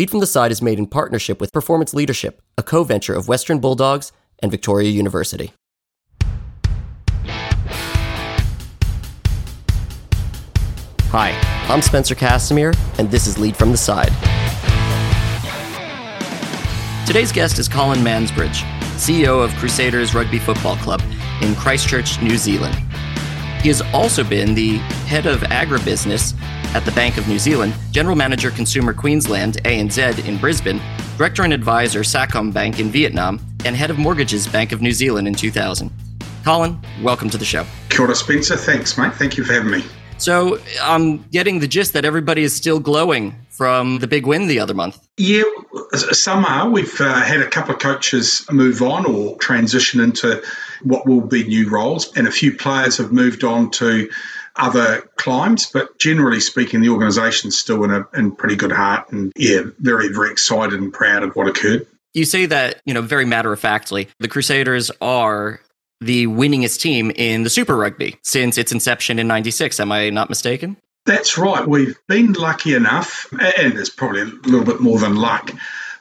Lead from the Side is made in partnership with Performance Leadership, a co venture of Western Bulldogs and Victoria University. Hi, I'm Spencer Kassimir, and this is Lead from the Side. Today's guest is Colin Mansbridge, CEO of Crusaders Rugby Football Club in Christchurch, New Zealand. He has also been the head of agribusiness at the Bank of New Zealand, General Manager Consumer Queensland ANZ in Brisbane, Director and Advisor Sacombank in Vietnam, and Head of Mortgages Bank of New Zealand in 2000. Colin, welcome to the show. Kia ora, Spencer. Thanks, mate. Thank you for having me. So I'm getting the gist that everybody is still glowing from the big win the other month. Yeah, some are. We've uh, had a couple of coaches move on or transition into what will be new roles, and a few players have moved on to other climes. But generally speaking, the organisation's still in a in pretty good heart, and yeah, very very excited and proud of what occurred. You say that you know very matter of factly. The Crusaders are the winningest team in the Super Rugby since its inception in 96. Am I not mistaken? That's right. We've been lucky enough, and it's probably a little bit more than luck.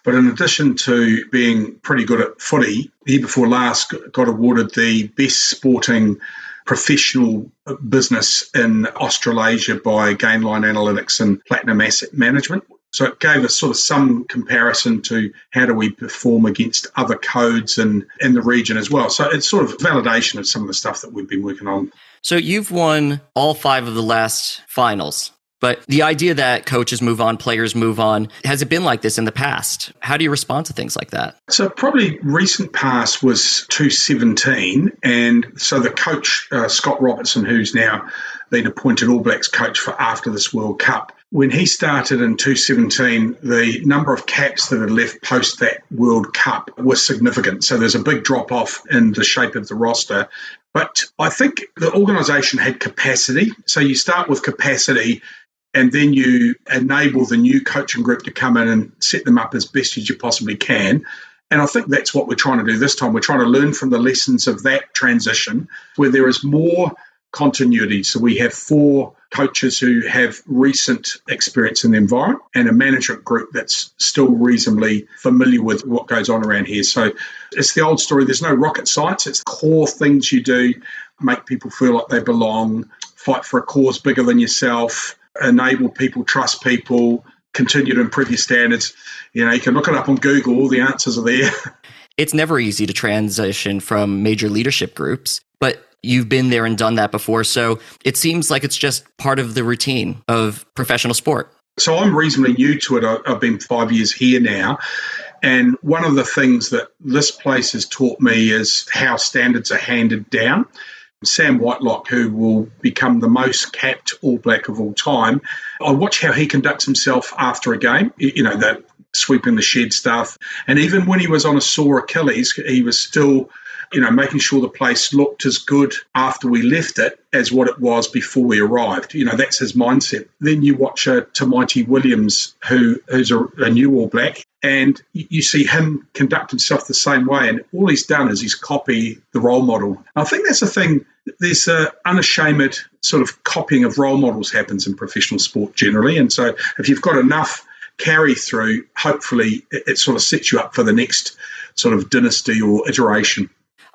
But in addition to being pretty good at footy, the year before last got awarded the best sporting professional business in Australasia by Gainline Analytics and Platinum Asset Management. So it gave us sort of some comparison to how do we perform against other codes and in the region as well. So it's sort of validation of some of the stuff that we've been working on. So you've won all five of the last finals. But the idea that coaches move on, players move on, has it been like this in the past? How do you respond to things like that? So, probably recent past was 2017. And so the coach, uh, Scott Robertson, who's now been appointed All Blacks coach for after this World Cup, when he started in 2017, the number of caps that had left post that World Cup was significant. So there's a big drop off in the shape of the roster. But I think the organisation had capacity. So you start with capacity and then you enable the new coaching group to come in and set them up as best as you possibly can. And I think that's what we're trying to do this time. We're trying to learn from the lessons of that transition where there is more continuity. So we have four coaches who have recent experience in the environment and a management group that's still reasonably familiar with what goes on around here. So it's the old story. There's no rocket science. It's core things you do, make people feel like they belong, fight for a cause bigger than yourself, enable people, trust people, continue to improve your standards. You know, you can look it up on Google, all the answers are there. It's never easy to transition from major leadership groups, but you've been there and done that before. So it seems like it's just part of the routine of professional sport. So I'm reasonably new to it. I've been five years here now. And one of the things that this place has taught me is how standards are handed down. Sam Whitelock, who will become the most capped All Black of all time. I watch how he conducts himself after a game, you know, that sweeping the shed stuff. And even when he was on a sore Achilles, he was still you know, making sure the place looked as good after we left it as what it was before we arrived. You know, that's his mindset. Then you watch uh, a Tamaiti Williams, who who's a, a new All Black, and you see him conduct himself the same way. And all he's done is he's copy the role model. I think that's the thing. There's a unashamed sort of copying of role models happens in professional sport generally. And so if you've got enough carry through, hopefully it, it sort of sets you up for the next sort of dynasty or iteration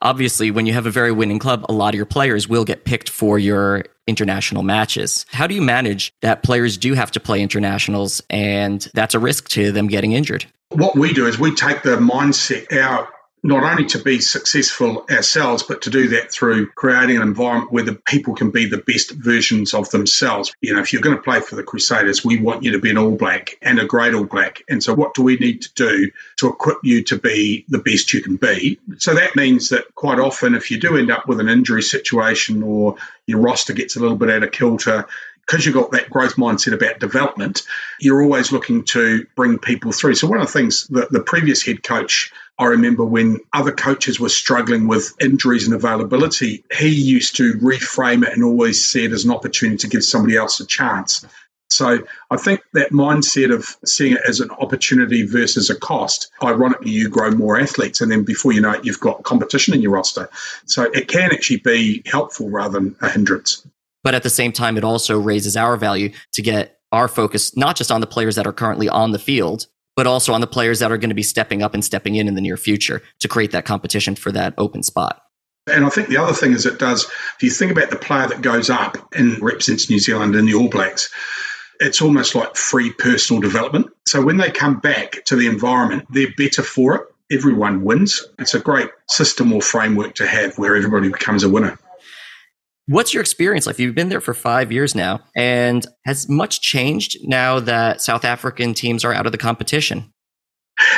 obviously, when you have a very winning club, a lot of your players will get picked for your international matches. How do you manage that players do have to play internationals and that's a risk to them getting injured? What we do is we take the mindset out not only to be successful ourselves, but to do that through creating an environment where the people can be the best versions of themselves. You know, if you're going to play for the Crusaders, we want you to be an All Black and a great All Black. And so, what do we need to do to equip you to be the best you can be? So, that means that quite often, if you do end up with an injury situation or your roster gets a little bit out of kilter, because you've got that growth mindset about development, you're always looking to bring people through. So, one of the things that the previous head coach, I remember when other coaches were struggling with injuries and availability, he used to reframe it and always see it as an opportunity to give somebody else a chance. So I think that mindset of seeing it as an opportunity versus a cost, ironically, you grow more athletes, and then before you know it, you've got competition in your roster. So it can actually be helpful rather than a hindrance. But at the same time, it also raises our value to get our focus not just on the players that are currently on the field, but also on the players that are going to be stepping up and stepping in in the near future to create that competition for that open spot. And I think the other thing is it does, if you think about the player that goes up and represents New Zealand in the All Blacks, it's almost like free personal development. So when they come back to the environment, they're better for it. Everyone wins. It's a great system or framework to have where everybody becomes a winner. What's your experience like? You've been there for five years now, and has much changed now that South African teams are out of the competition?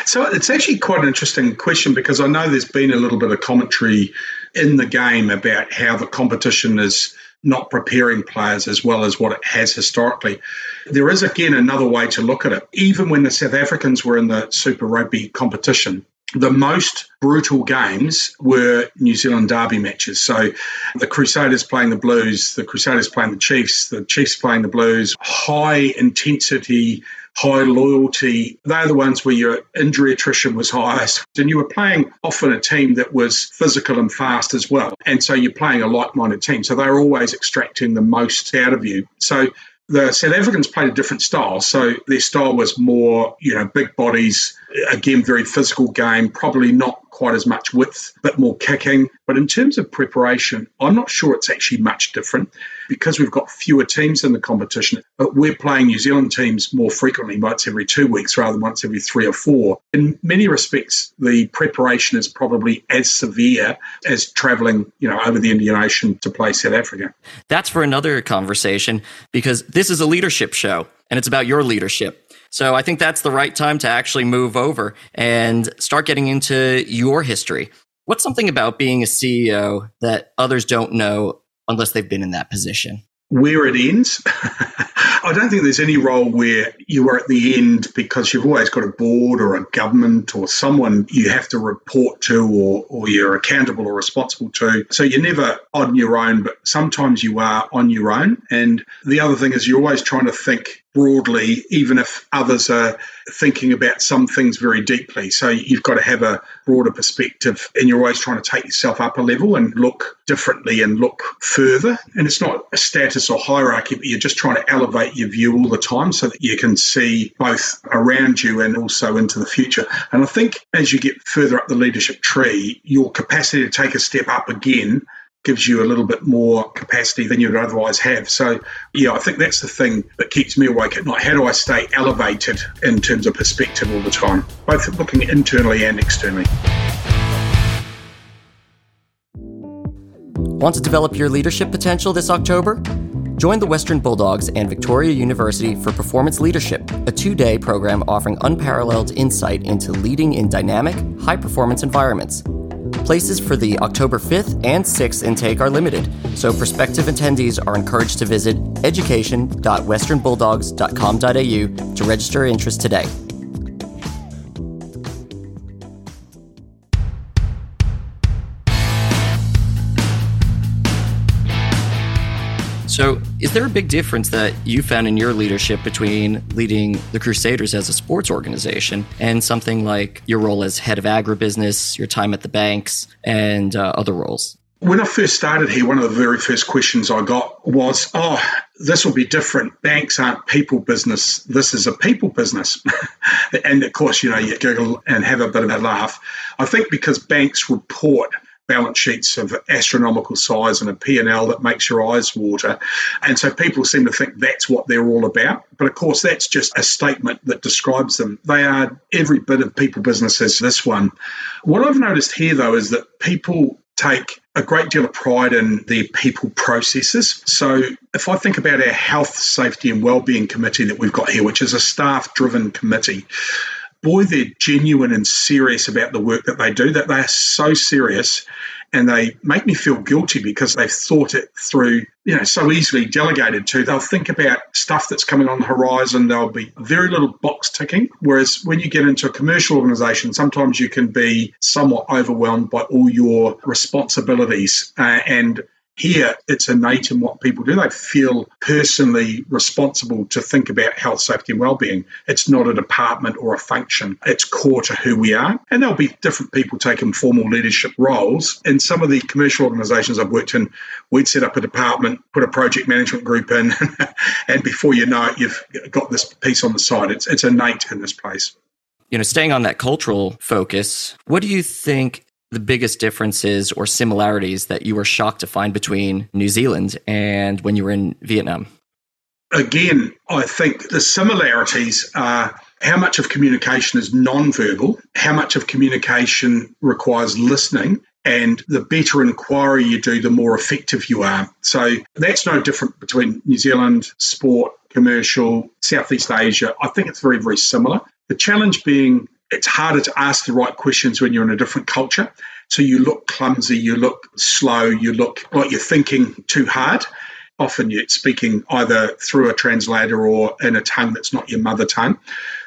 So it's actually quite an interesting question because I know there's been a little bit of commentary in the game about how the competition is not preparing players as well as what it has historically. There is again another way to look at it. Even when the South Africans were in the Super Rugby competition, the most brutal games were New Zealand derby matches. So the Crusaders playing the Blues, the Crusaders playing the Chiefs, the Chiefs playing the Blues, high intensity, high loyalty. They're the ones where your injury attrition was highest. And you were playing often a team that was physical and fast as well. And so you're playing a like minded team. So they're always extracting the most out of you. So the South Africans played a different style. So their style was more, you know, big bodies, again, very physical game, probably not quite as much width, but more kicking. But in terms of preparation, I'm not sure it's actually much different because we've got fewer teams in the competition. But we're playing New Zealand teams more frequently, once every two weeks rather than once every three or four. In many respects, the preparation is probably as severe as travelling, you know, over the Indian Ocean to play South Africa. That's for another conversation because this is a leadership show and it's about your leadership. So I think that's the right time to actually move over and start getting into your history. What's something about being a CEO that others don't know unless they've been in that position? Where it ends. I don't think there's any role where you are at the end because you've always got a board or a government or someone you have to report to or, or you're accountable or responsible to. So you're never on your own, but sometimes you are on your own. And the other thing is you're always trying to think broadly, even if others are thinking about some things very deeply. So you've got to have a broader perspective and you're always trying to take yourself up a level and look differently and look further. And it's not a status or hierarchy, but you're just trying to elevate your view all the time so that you can see both around you and also into the future. And I think as you get further up the leadership tree, your capacity to take a step up again gives you a little bit more capacity than you'd otherwise have. So, yeah, I think that's the thing that keeps me awake at night. How do I stay elevated in terms of perspective all the time, both looking internally and externally? Want to develop your leadership potential this October? Join the Western Bulldogs and Victoria University for Performance Leadership, a two day program offering unparalleled insight into leading in dynamic, high performance environments. Places for the October 5th and 6th intake are limited, so prospective attendees are encouraged to visit education.westernbulldogs.com.au to register interest today. So, is there a big difference that you found in your leadership between leading the Crusaders as a sports organization and something like your role as head of agribusiness, your time at the banks, and uh, other roles? When I first started here, one of the very first questions I got was, Oh, this will be different. Banks aren't people business. This is a people business. and of course, you know, you giggle and have a bit of a laugh. I think because banks report balance sheets of astronomical size and a P&L that makes your eyes water. And so people seem to think that's what they're all about. But of course, that's just a statement that describes them. They are every bit of people business as this one. What I've noticed here, though, is that people take a great deal of pride in their people processes. So if I think about our health, safety and wellbeing committee that we've got here, which is a staff driven committee, boy, they're genuine and serious about the work that they do, that they are so serious and they make me feel guilty because they've thought it through, you know, so easily delegated to. They'll think about stuff that's coming on the horizon. There'll be very little box ticking. Whereas when you get into a commercial organization, sometimes you can be somewhat overwhelmed by all your responsibilities. Uh, and here, it's innate in what people do. They feel personally responsible to think about health, safety, and well-being. It's not a department or a function. It's core to who we are. And there'll be different people taking formal leadership roles. In some of the commercial organisations I've worked in, we'd set up a department, put a project management group in, and before you know it, you've got this piece on the side. It's it's innate in this place. You know, staying on that cultural focus, what do you think the biggest differences or similarities that you were shocked to find between New Zealand and when you were in Vietnam? Again, I think the similarities are how much of communication is non-verbal, how much of communication requires listening, and the better inquiry you do, the more effective you are. So that's no different between New Zealand, sport, commercial, Southeast Asia. I think it's very, very similar. The challenge being it's harder to ask the right questions when you're in a different culture. So you look clumsy, you look slow, you look like you're thinking too hard. Often you're speaking either through a translator or in a tongue that's not your mother tongue.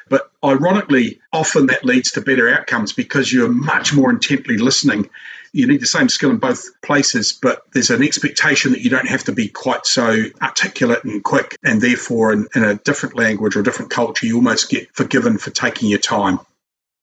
But ironically, often that leads to better outcomes because you're much more intently listening. You need the same skill in both places, but there's an expectation that you don't have to be quite so articulate and quick. And therefore, in, in a different language or different culture, you almost get forgiven for taking your time.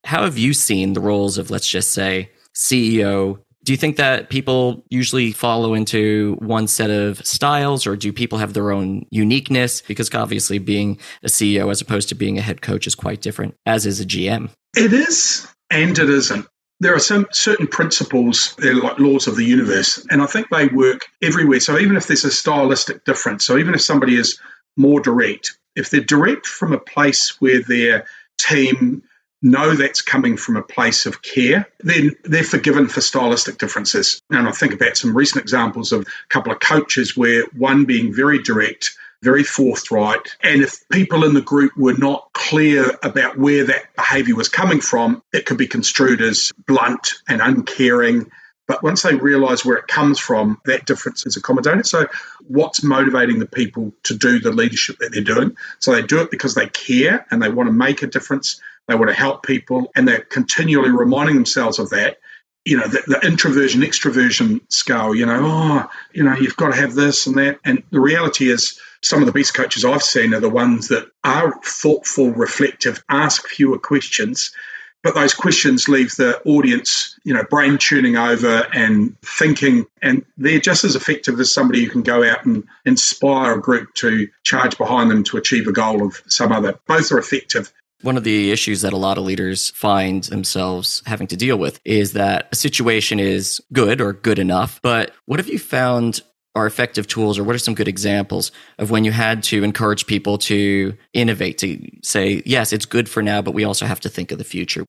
How have you seen the roles of, let's just say, CEO, do you think that people usually follow into one set of styles or do people have their own uniqueness? Because obviously being a CEO as opposed to being a head coach is quite different, as is a GM. It is and it isn't. There are some certain principles, they're like laws of the universe, and I think they work everywhere. So even if there's a stylistic difference, so even if somebody is more direct, if they're direct from a place where their team know that's coming from a place of care, then they're forgiven for stylistic differences. And I think about some recent examples of a couple of coaches where one being very direct, very forthright, and if people in the group were not clear about where that behavior was coming from, it could be construed as blunt and uncaring. But once they realize where it comes from, that difference is accommodated. So, what's motivating the people to do the leadership that they're doing? So, they do it because they care and they want to make a difference they want to help people, and they're continually reminding themselves of that. You know, the, the introversion extroversion scale. You know, oh, you know, you've got to have this and that. And the reality is, some of the best coaches I've seen are the ones that are thoughtful, reflective, ask fewer questions, but those questions leave the audience, you know, brain tuning over and thinking, and they're just as effective as somebody who can go out and inspire a group to charge behind them to achieve a goal of some other. Both are effective. One of the issues that a lot of leaders find themselves having to deal with is that a situation is good or good enough, but what have you found are effective tools or what are some good examples of when you had to encourage people to innovate to say yes it's good for now but we also have to think of the future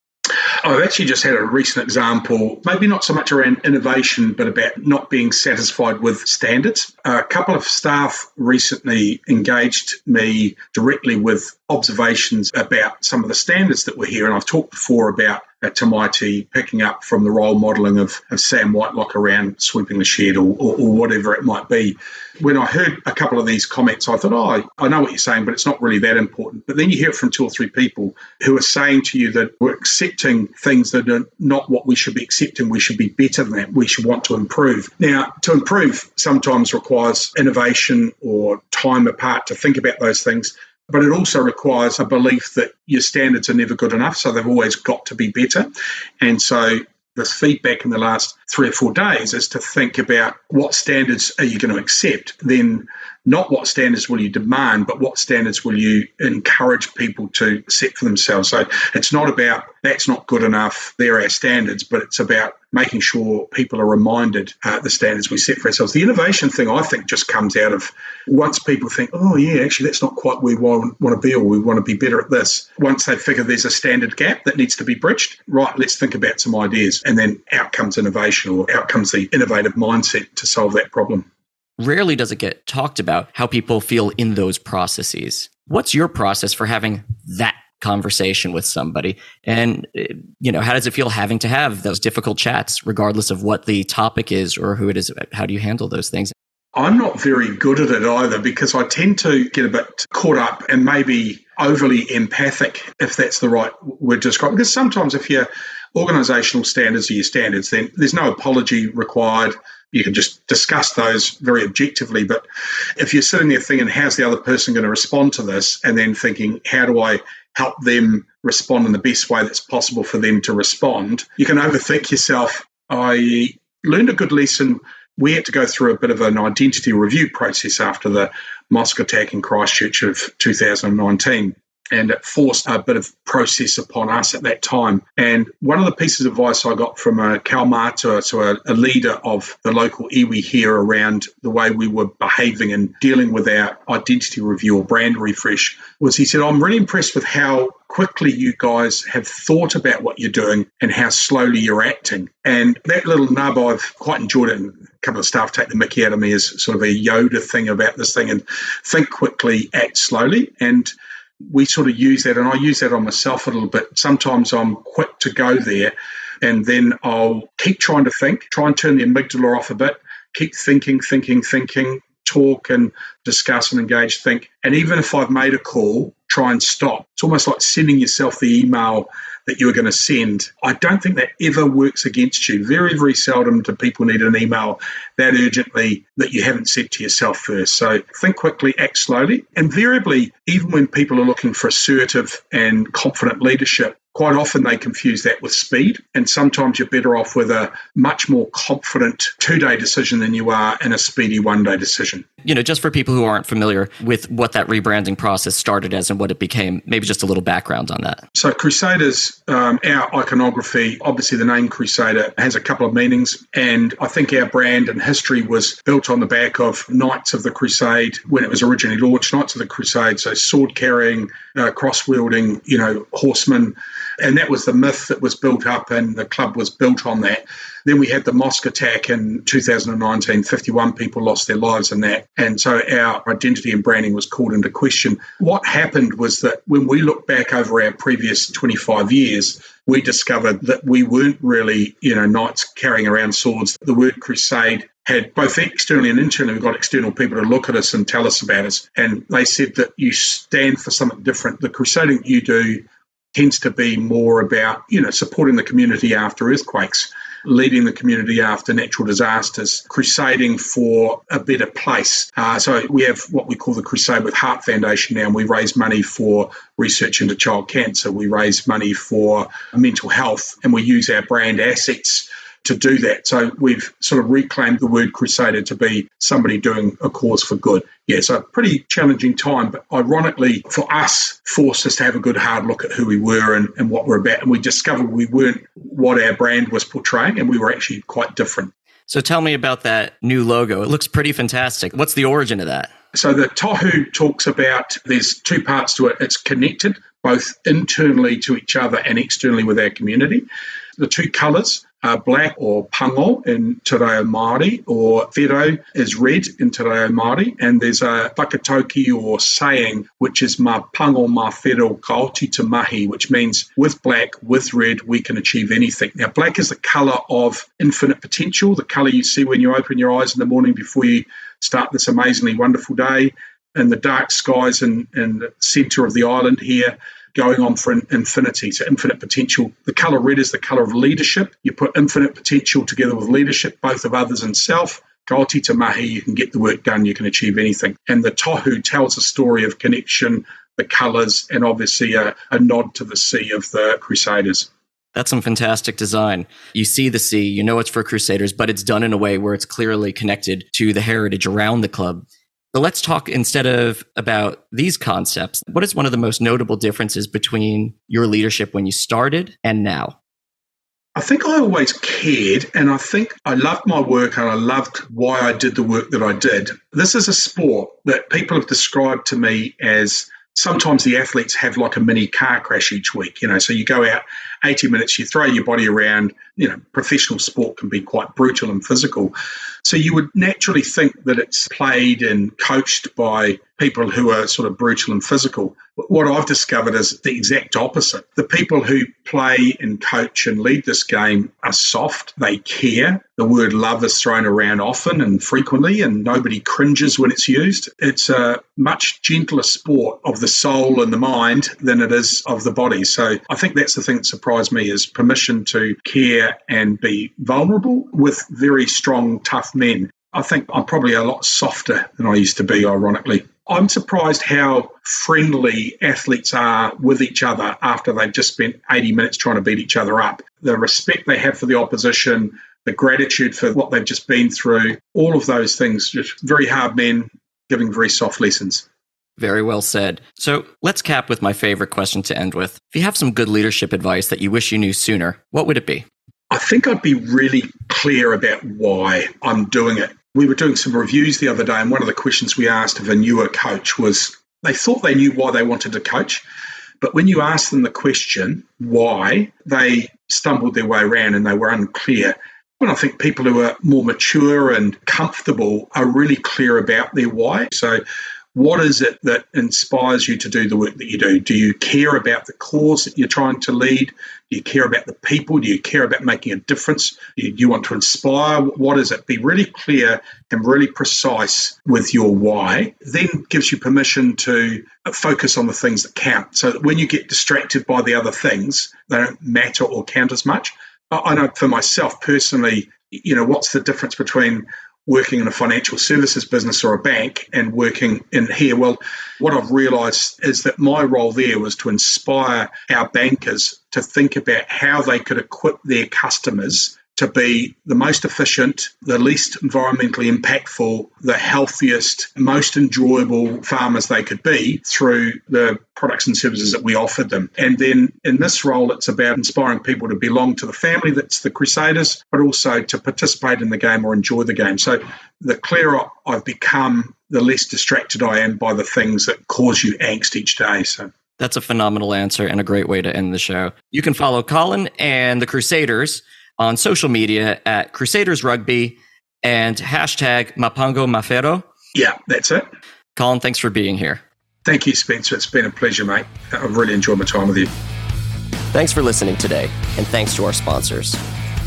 I've actually just had a recent example, maybe not so much around innovation, but about not being satisfied with standards. A couple of staff recently engaged me directly with observations about some of the standards that were here. And I've talked before about at Tamaiti, picking up from the role modelling of, of Sam Whitelock around sweeping the shed or, or, or, whatever it might be. When I heard a couple of these comments, I thought, oh, I know what you're saying, but it's not really that important. But then you hear it from two or three people who are saying to you that we're accepting things that are not what we should be accepting. We should be better than that. We should want to improve. Now, to improve sometimes requires innovation or time apart to think about those things but it also requires a belief that your standards are never good enough, so they've always got to be better. And so this feedback in the last three or four days is to think about what standards are you going to accept, then not what standards will you demand, but what standards will you encourage people to set for themselves. So it's not about that's not good enough, they're our standards, but it's about making sure people are reminded uh, the standards we set for ourselves. The innovation thing, I think, just comes out of once people think, oh, yeah, actually, that's not quite where we want, want to be, or we want to be better at this. Once they figure there's a standard gap that needs to be bridged, right, let's think about some ideas. And then out comes innovation or out comes the innovative mindset to solve that problem. Rarely does it get talked about how people feel in those processes. What's your process for having that conversation with somebody and eh, you know how does it feel having to have those difficult chats regardless of what the topic is or who it is how do you handle those things i'm not very good at it either because i tend to get a bit caught up and maybe overly empathic if that's the right word to describe because sometimes if your organizational standards are your standards then there's no apology required you can just discuss those very objectively. But if you're sitting there thinking, how's the other person going to respond to this? And then thinking, how do I help them respond in the best way that's possible for them to respond, you can overthink yourself. I learned a good lesson. We had to go through a bit of an identity review process after the mosque attack in Christchurch of 2019. And it forced a bit of process upon us at that time. And one of the pieces of advice I got from uh, a Kaumātua, so a, a leader of the local iwi here around the way we were behaving and dealing with our identity review or brand refresh, was he said, I'm really impressed with how quickly you guys have thought about what you're doing and how slowly you're acting. And that little nub, I've quite enjoyed it. And a couple of staff take the mickey out of me as sort of a Yoda thing about this thing and think quickly, act slowly. And we sort of use that, and I use that on myself a little bit. Sometimes I'm quick to go there, and then I'll keep trying to think, try and turn the amygdala off a bit, keep thinking, thinking, thinking, talk and discuss and engage, think. And even if I've made a call, try and stop. It's almost like sending yourself the email that you were going to send. I don't think that ever works against you. Very, very seldom do people need an email that urgently that you haven't said to yourself first. So think quickly, act slowly. Invariably, even when people are looking for assertive and confident leadership, quite often they confuse that with speed. And sometimes you're better off with a much more confident two day decision than you are in a speedy one day decision. You know, just for people who aren't familiar with what that rebranding process started as and what it became, maybe just a little background on that. So, Crusaders, um, our iconography, obviously the name Crusader has a couple of meanings. And I think our brand and history was built on the back of Knights of the Crusade when it was originally launched, Knights of the Crusade. So, sword carrying, uh, cross wielding, you know, horsemen and that was the myth that was built up, and the club was built on that. Then we had the mosque attack in 2019. 51 people lost their lives in that. And so our identity and branding was called into question. What happened was that when we look back over our previous 25 years, we discovered that we weren't really, you know, knights carrying around swords. The word crusade had both externally and internally, we got external people to look at us and tell us about us. And they said that you stand for something different. The crusading you do tends to be more about, you know, supporting the community after earthquakes, leading the community after natural disasters, crusading for a better place. Uh, so we have what we call the Crusade with Heart Foundation now, and we raise money for research into child cancer. We raise money for mental health, and we use our brand assets to do that. So we've sort of reclaimed the word crusader to be somebody doing a cause for good. Yeah, so pretty challenging time, but ironically for us, forced us to have a good hard look at who we were and, and what we're about. And we discovered we weren't what our brand was portraying, and we were actually quite different. So tell me about that new logo. It looks pretty fantastic. What's the origin of that? So the Tohu talks about there's two parts to it. It's connected both internally to each other and externally with our community. The two colours are black or pango in Te Reo Māori, or whero is red in Te Reo Māori, and there's a whakatauki or saying which is ma pango ma whero kaoti te mahi, which means with black, with red, we can achieve anything. Now, black is the colour of infinite potential, the colour you see when you open your eyes in the morning before you start this amazingly wonderful day. And the dark skies in, in the centre of the island here going on for infinity, so infinite potential. The colour red is the colour of leadership. You put infinite potential together with leadership, both of others and self. Kaoti te mahi, you can get the work done, you can achieve anything. And the tohu tells a story of connection, the colours, and obviously a, a nod to the C of the Crusaders. That's some fantastic design. You see the C, you know it's for Crusaders, but it's done in a way where it's clearly connected to the heritage around the club. Let's talk instead of about these concepts. What is one of the most notable differences between your leadership when you started and now? I think I always cared, and I think I loved my work and I loved why I did the work that I did. This is a sport that people have described to me as sometimes the athletes have like a mini car crash each week. You know, so you go out 80 minutes, you throw your body around. You know, professional sport can be quite brutal and physical. So you would naturally think that it's played and coached by people who are sort of brutal and physical. What I've discovered is the exact opposite. The people who play and coach and lead this game are soft, they care. The word love is thrown around often and frequently, and nobody cringes when it's used. It's a much gentler sport of the soul and the mind than it is of the body. So I think that's the thing that surprised me is permission to care and be vulnerable with very strong, tough men. I think I'm probably a lot softer than I used to be, ironically. I'm surprised how friendly athletes are with each other after they've just spent 80 minutes trying to beat each other up. The respect they have for the opposition, the gratitude for what they've just been through, all of those things, just very hard men giving very soft lessons. Very well said. So let's cap with my favorite question to end with. If you have some good leadership advice that you wish you knew sooner, what would it be? I think I'd be really clear about why I'm doing it. We were doing some reviews the other day, and one of the questions we asked of a newer coach was they thought they knew why they wanted to coach. But when you ask them the question, why, they stumbled their way around and they were unclear. And I think people who are more mature and comfortable are really clear about their why. So what is it that inspires you to do the work that you do? Do you care about the cause that you're trying to lead? Do you care about the people? Do you care about making a difference? Do you want to inspire? What is it? Be really clear and really precise with your why. Then gives you permission to focus on the things that count. So that when you get distracted by the other things, they don't matter or count as much. I know for myself personally, you know, what's the difference between working in a financial services business or a bank and working in here. Well, what I've realized is that my role there was to inspire our bankers to think about how they could equip their customers to be the most efficient, the least environmentally impactful, the healthiest, most enjoyable farmers they could be through the products and services that we offered them. And then in this role, it's about inspiring people to belong to the family that's the Crusaders, but also to participate in the game or enjoy the game. So the clearer I've become, the less distracted I am by the things that cause you angst each day. So that's a phenomenal answer and a great way to end the show. You can follow Colin and the Crusaders on social media at Crusaders Rugby and hashtag Mapango Mawhero. Yeah, that's it. Colin, thanks for being here. Thank you, Spencer. It's been a pleasure, mate. I've really enjoyed my time with you. Thanks for listening today, and thanks to our sponsors.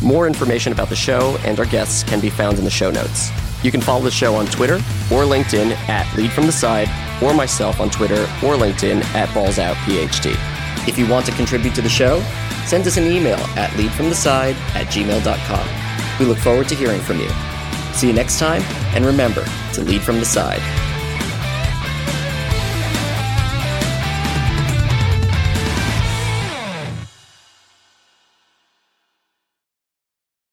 More information about the show and our guests can be found in the show notes. You can follow the show on Twitter or LinkedIn at Lead From The Side, or myself on Twitter or LinkedIn at BallsOutPhD. If you want to contribute to the show, send us an email at leadfromtheside at gmail.com. We look forward to hearing from you. See you next time, and remember to lead from the side.